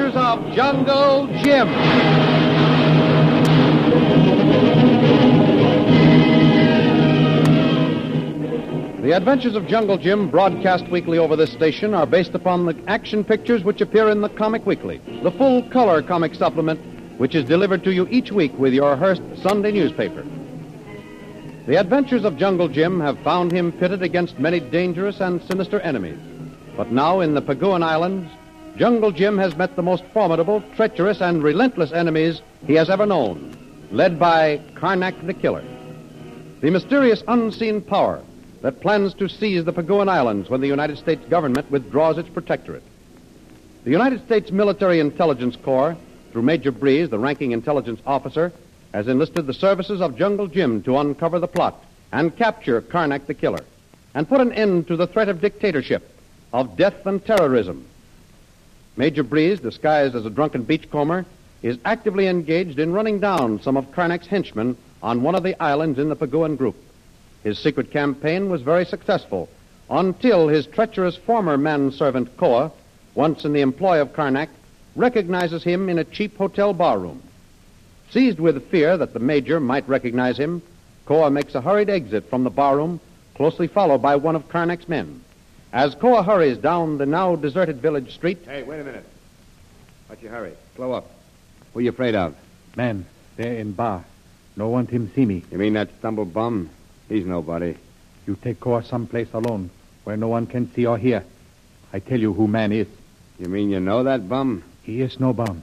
Adventures of Jungle Jim. The Adventures of Jungle Jim, broadcast weekly over this station, are based upon the action pictures which appear in the Comic Weekly, the full color comic supplement, which is delivered to you each week with your Hearst Sunday newspaper. The adventures of Jungle Jim have found him pitted against many dangerous and sinister enemies. But now in the Paguan Islands, Jungle Jim has met the most formidable, treacherous, and relentless enemies he has ever known, led by Karnak the Killer. The mysterious unseen power that plans to seize the Paguan Islands when the United States government withdraws its protectorate. The United States Military Intelligence Corps, through Major Breeze, the ranking intelligence officer, has enlisted the services of Jungle Jim to uncover the plot and capture Karnak the Killer and put an end to the threat of dictatorship, of death and terrorism. Major Breeze, disguised as a drunken beachcomber, is actively engaged in running down some of Karnak's henchmen on one of the islands in the Paguan group. His secret campaign was very successful until his treacherous former manservant Koa, once in the employ of Karnak, recognizes him in a cheap hotel barroom. Seized with fear that the major might recognize him, Koa makes a hurried exit from the barroom, closely followed by one of Karnak's men. As Koa hurries down the now deserted village street, Hey, wait a minute. What's your hurry? Slow up. Who are you afraid of? Man, there in bar. No one him see me. You mean that stumble bum? He's nobody. You take course someplace alone where no one can see or hear. I tell you who man is. You mean you know that bum? He is no bum,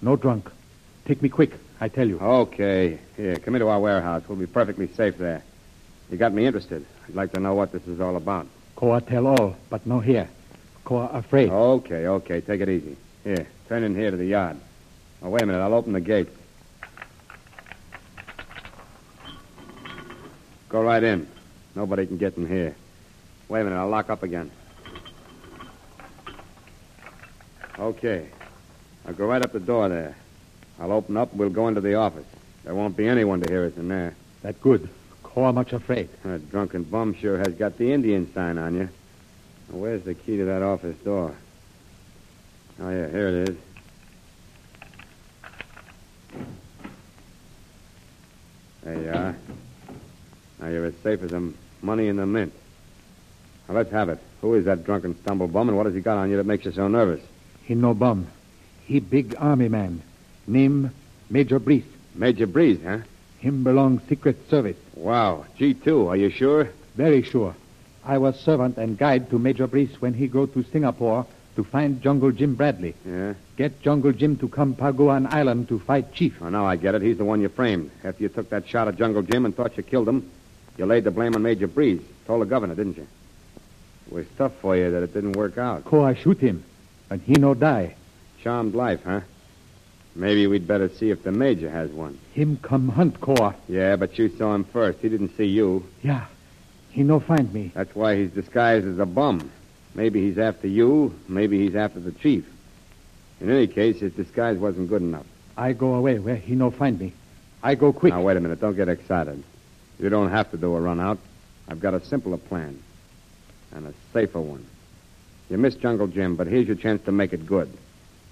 no drunk. Take me quick, I tell you. Okay. Here, come into our warehouse. We'll be perfectly safe there. You got me interested. I'd like to know what this is all about. Koa tell all, but no here. Koa afraid. Okay, okay. Take it easy. Here, turn in here to the yard. Oh, wait a minute. I'll open the gate. Go right in. Nobody can get in here. Wait a minute. I'll lock up again. Okay. I'll go right up the door there. I'll open up. We'll go into the office. There won't be anyone to hear us in there. That good. Oh, Koa much afraid. That drunken bum sure has got the Indian sign on you. Now, where's the key to that office door? Oh, yeah, here it is. There you are. Now you're as safe as the money in the mint. Now let's have it. Who is that drunken stumblebum, and what has he got on you that makes you so nervous? He no bum. He big army man. Name Major Breeze. Major Breeze, huh? Him belong Secret Service. Wow. G2, are you sure? Very sure. I was servant and guide to Major Breeze when he go to Singapore to find Jungle Jim Bradley. Yeah. Get Jungle Jim to come Paguan Island to fight Chief. Oh, now I get it. He's the one you framed. After you took that shot at Jungle Jim and thought you killed him, you laid the blame on Major Breeze. Told the governor, didn't you? It was tough for you that it didn't work out. Koa shoot him, and he no die. Charmed life, huh? Maybe we'd better see if the major has one. Him come hunt Koa. Yeah, but you saw him first. He didn't see you. Yeah. He no find me. That's why he's disguised as a bum. Maybe he's after you. Maybe he's after the chief. In any case, his disguise wasn't good enough. I go away where he no find me. I go quick. Now, wait a minute. Don't get excited. You don't have to do a run out. I've got a simpler plan. And a safer one. You missed Jungle Jim, but here's your chance to make it good.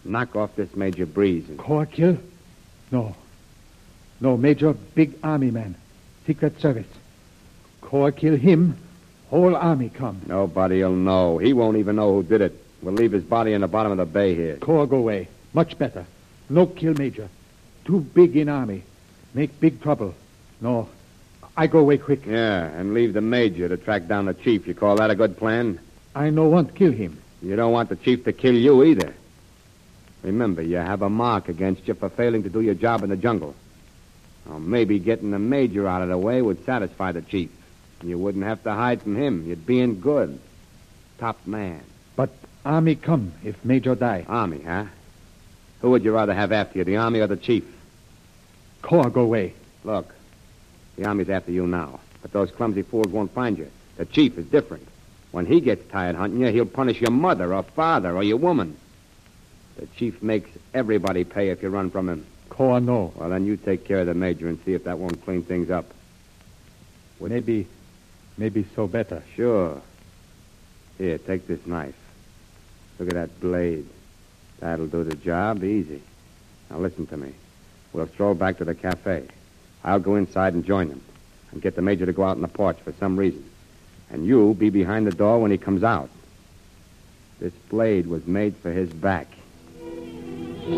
Knock off this Major Breeze. And... Koa kill? No. No, Major, big army man. Secret Service. Koa kill him, whole army come. Nobody'll know. He won't even know who did it. We'll leave his body in the bottom of the bay here. Koa go away. Much better. No kill Major. Too big in army. Make big trouble. No. I go away quick. Yeah, and leave the major to track down the chief. You call that a good plan? I no want kill him. You don't want the chief to kill you either. Remember, you have a mark against you for failing to do your job in the jungle. Maybe getting the major out of the way would satisfy the chief. You wouldn't have to hide from him. You'd be in good. Top man. But army come if Major die. Army, huh? Who would you rather have after you, the army or the chief? Koa go away. Look, the army's after you now, but those clumsy fools won't find you. The chief is different. When he gets tired hunting you, he'll punish your mother or father or your woman. The chief makes everybody pay if you run from him. Koa no. Well, then you take care of the major and see if that won't clean things up. Maybe, maybe so better. Sure. Here, take this knife. Look at that blade. That'll do the job easy. Now listen to me. We'll stroll back to the cafe. I'll go inside and join them. And get the major to go out on the porch for some reason. And you be behind the door when he comes out. This blade was made for his back. So,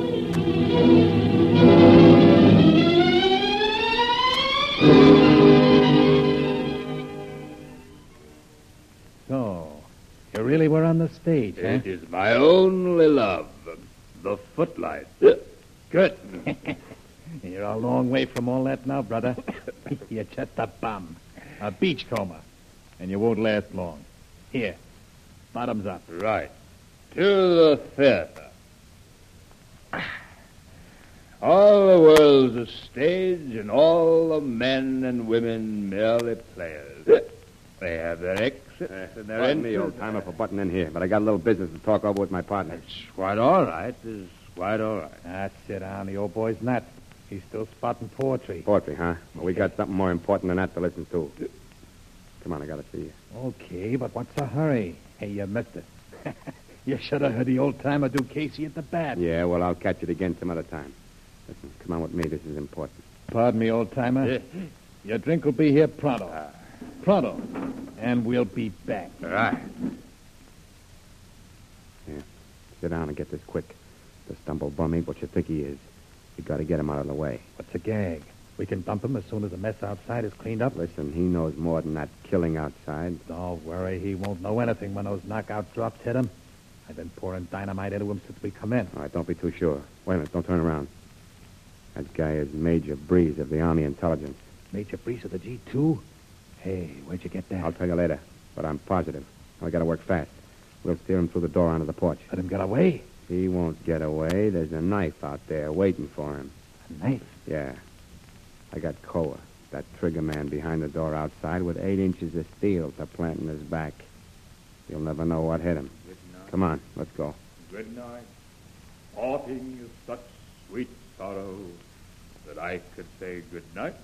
you really were on the stage, huh? It is my only love, the footlight. Good. You're a long way from all that now, brother. You're just a bum. A beachcomber. And you won't last long. Here. Bottoms up. Right. To the theater. All the world's a stage, and all the men and women merely players. They have their exits and their Pardon me, entrances. old timer, for butting in here, but I got a little business to talk over with my partner. It's quite all right. It's quite all right. Ah, sit down. The old boy's not. He's still spotting poetry. Poetry, huh? Well, we got something more important than that to listen to. Come on, I gotta see you. Okay, but what's the hurry? Hey, you missed it. you should have heard the old timer do Casey at the bat. Yeah, well, I'll catch it again some other time. Listen, come on with me. This is important. Pardon me, old timer. Your drink will be here pronto. Pronto. And we'll be back. Right. Sit down and get this quick. The stumble bum ain't what you think he is. You gotta get him out of the way. What's a gag? We can bump him as soon as the mess outside is cleaned up. Listen, he knows more than that killing outside. Don't worry, he won't know anything when those knockout drops hit him. I've been pouring dynamite into him since we come in. All right, don't be too sure. Wait a minute, don't turn around. That guy is Major Breeze of the Army Intelligence. Major Breeze of the G2? Hey, where'd you get that? I'll tell you later, but I'm positive. I gotta work fast. We'll steer him through the door onto the porch. Let him get away. He won't get away. There's a knife out there waiting for him. A knife. Yeah. I got Koa, that trigger man behind the door outside, with eight inches of steel to plant in his back. You'll never know what hit him. Come on, let's go. Good night. Parting is such sweet sorrow that I could say good night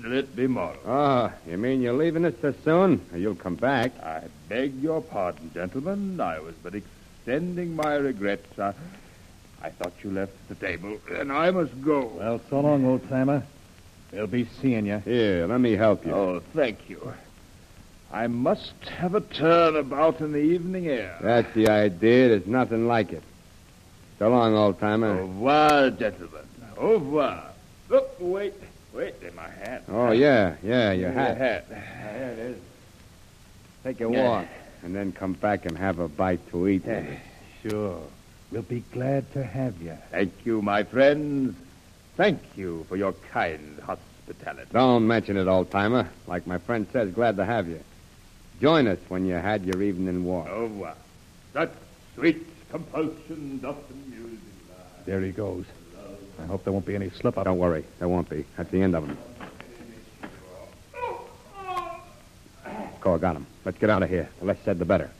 till it be morrow. Oh, ah, you mean you're leaving us so soon? You'll come back. I beg your pardon, gentlemen. I was but extending my regrets. I, I thought you left the table, and I must go. Well, so long, old timer. We'll be seeing you. Here, let me help you. Oh, thank you. I must have a turn about in the evening air. That's the idea. There's nothing like it. So long, old timer. Au revoir, gentlemen. Au revoir. Look, wait, wait, there's my hat. Oh, yeah, yeah, your hat. hat. There it is. Take a Yeah. walk, and then come back and have a bite to eat. Sure. We'll be glad to have you. Thank you, my friends. Thank you for your kind hospitality. Don't mention it, old timer. Like my friend says, glad to have you. Join us when you had your evening walk. Au revoir. Such sweet compulsion doth amuse me. There he goes. I hope there won't be any slip up. Don't worry, there won't be. That's the end of him. Koa got him. Let's get out of here. The less said, the better.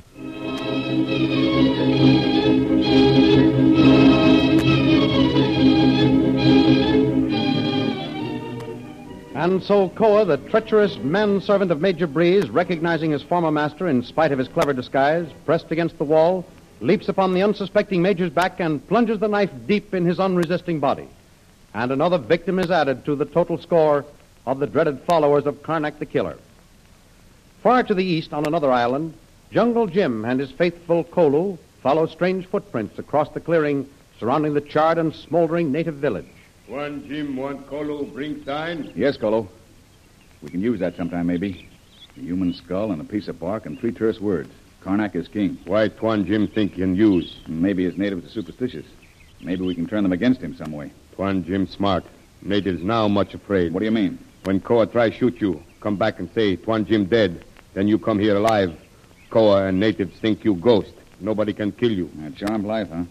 And so Koa, the treacherous manservant of Major Breeze, recognizing his former master in spite of his clever disguise, pressed against the wall, leaps upon the unsuspecting Major's back and plunges the knife deep in his unresisting body. And another victim is added to the total score of the dreaded followers of Karnak the Killer. Far to the east, on another island, Jungle Jim and his faithful Kolu follow strange footprints across the clearing surrounding the charred and smoldering native village. Tuan Jim, one Kolu, bring sign. Yes, Kolu. We can use that sometime, maybe. A human skull and a piece of bark and three terse words. Karnak is king. Why Tuan Jim think can use? Maybe his natives are superstitious. Maybe we can turn them against him some way. Tuan Jim smart. Natives now much afraid. What do you mean? When Koa try shoot you, come back and say Tuan Jim dead. Then you come here alive. Koa and natives think you ghost. Nobody can kill you. A charmed life, huh?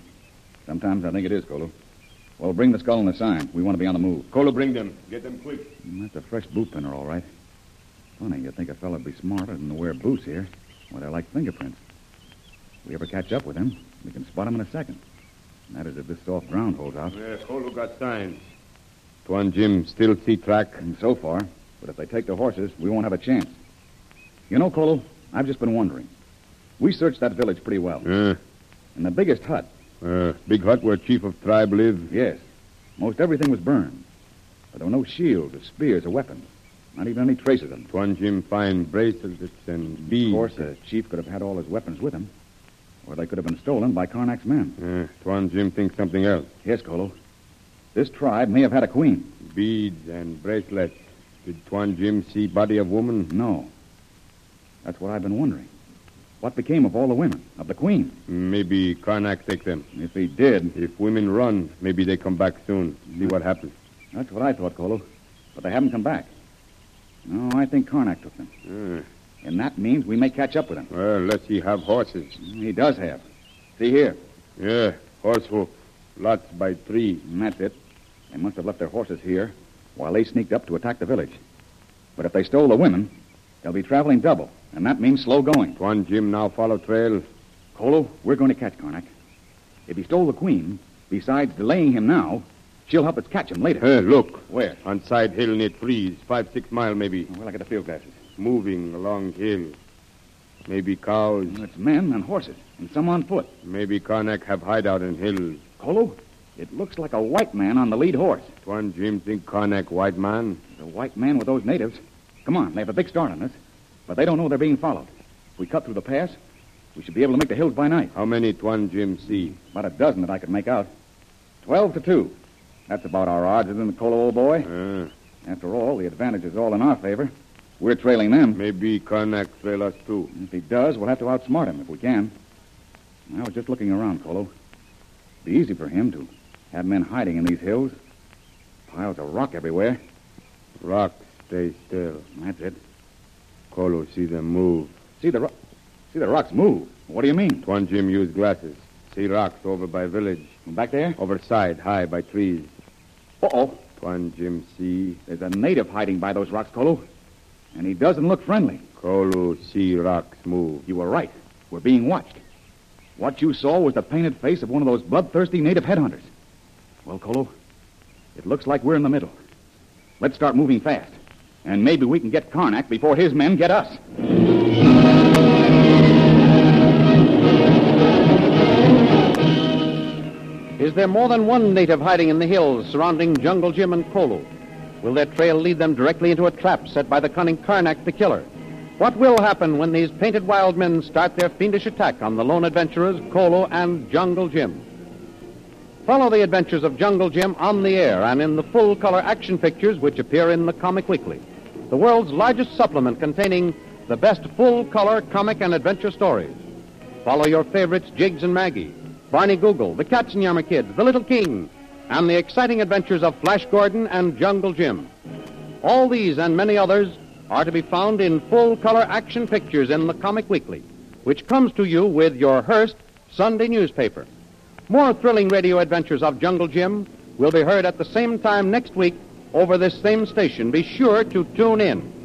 Sometimes I think it is, Kolu. Well, bring the skull and the sign. We want to be on the move. Kolu, bring them. Get them quick. That's a fresh boot pinner, all right. Funny, you'd think a fella'd be smarter than to wear boots here, where they're like fingerprints. If we ever catch up with him, we can spot him in a second. And that is if this soft ground holds out. Yeah, Kolu got signs. Tuan Jim still see track. And so far, but if they take the horses, we won't have a chance. You know, Kolu, I've just been wondering. We searched that village pretty well. Uh, And the biggest hut Uh, big hut where chief of tribe live? Yes. Most everything was burned. But there were no shields or spears or weapons. Not even any traces of them. Tuan Jim find bracelets and beads. Of course, the chief could have had all his weapons with him. Or they could have been stolen by Karnak's men. Uh, Tuan Jim thinks something else. Yes, Kolu. This tribe may have had a queen. Beads and bracelets. Did Tuan Jim see body of woman? No. That's what I've been wondering. What became of all the women? Of the queen? Maybe Karnak take them. If he did, If women run, maybe they come back soon. See what happens. that's what I thought, Kolu. But they haven't come back. No, I think Karnak took them. Uh, And that means we may catch up with him. well, let's see have horses. He does have. See here. Yeah, horse hoof. Lots by three. And that's it. They must have left their horses here while they sneaked up to attack the village. But if they stole the women, they'll be traveling double, and that means slow going. Tuan Jim now follow trail. Kolu, we're going to catch Karnak. If he stole the queen, besides delaying him now, she'll help us catch him later. Hey, look. Where? On side hill near trees. Five, six mile maybe. Oh, well, I got the field glasses. Moving along hill. Maybe cows. It's men and horses, and some on foot. Maybe Karnak have hideout in hills. Kolu, it looks like a white man on the lead horse. Tuan Jim think Karnak white man. The white man with those natives. Come on, they have a big start on us. But they don't know they're being followed. If we cut through the pass, we should be able to make the hills by night. How many Tuan Jim see? About a dozen that I could make out. Twelve to two. That's about our odds, isn't it, Kolu, old boy? Uh, After all, the advantage is all in our favor. We're trailing them. maybe Karnak trail us too. If he does, we'll have to outsmart him if we can. I was just looking around, Kolu. Be easy for him to have men hiding in these hills. Piles of rock everywhere. Rock stay still. That's it. Kolu see them move. See the ro- see the rocks move. What do you mean? Tuan Jim use glasses. See rocks over by village. Back there? Over side, high by trees. Uh-oh. Tuan Jim see. There's a native hiding by those rocks, Kolu. And he doesn't look friendly. Kolu see rocks move. You were right. We're being watched. What you saw was the painted face of one of those bloodthirsty native headhunters. Well, Kolu, it looks like we're in the middle. Let's start moving fast. And maybe we can get Karnak before his men get us. Is there more than one native hiding in the hills surrounding Jungle Jim and Kolu? Will their trail lead them directly into a trap set by the cunning Karnak the killer? What will happen when these painted wild men start their fiendish attack on the lone adventurers, Kolu and Jungle Jim? Follow the adventures of Jungle Jim on the air and in the full color action pictures which appear in the Comic Weekly, the world's largest supplement containing the best full color comic and adventure stories. Follow your favorites, Jiggs and Maggie, Barney Google, the Katzenjammer Kids, the Little King, and the exciting adventures of Flash Gordon and Jungle Jim. All these and many others are to be found in full color action pictures in the Comic Weekly, which comes to you with your Hearst Sunday newspaper. More thrilling radio adventures of Jungle Jim will be heard at the same time next week over this same station. Be sure to tune in.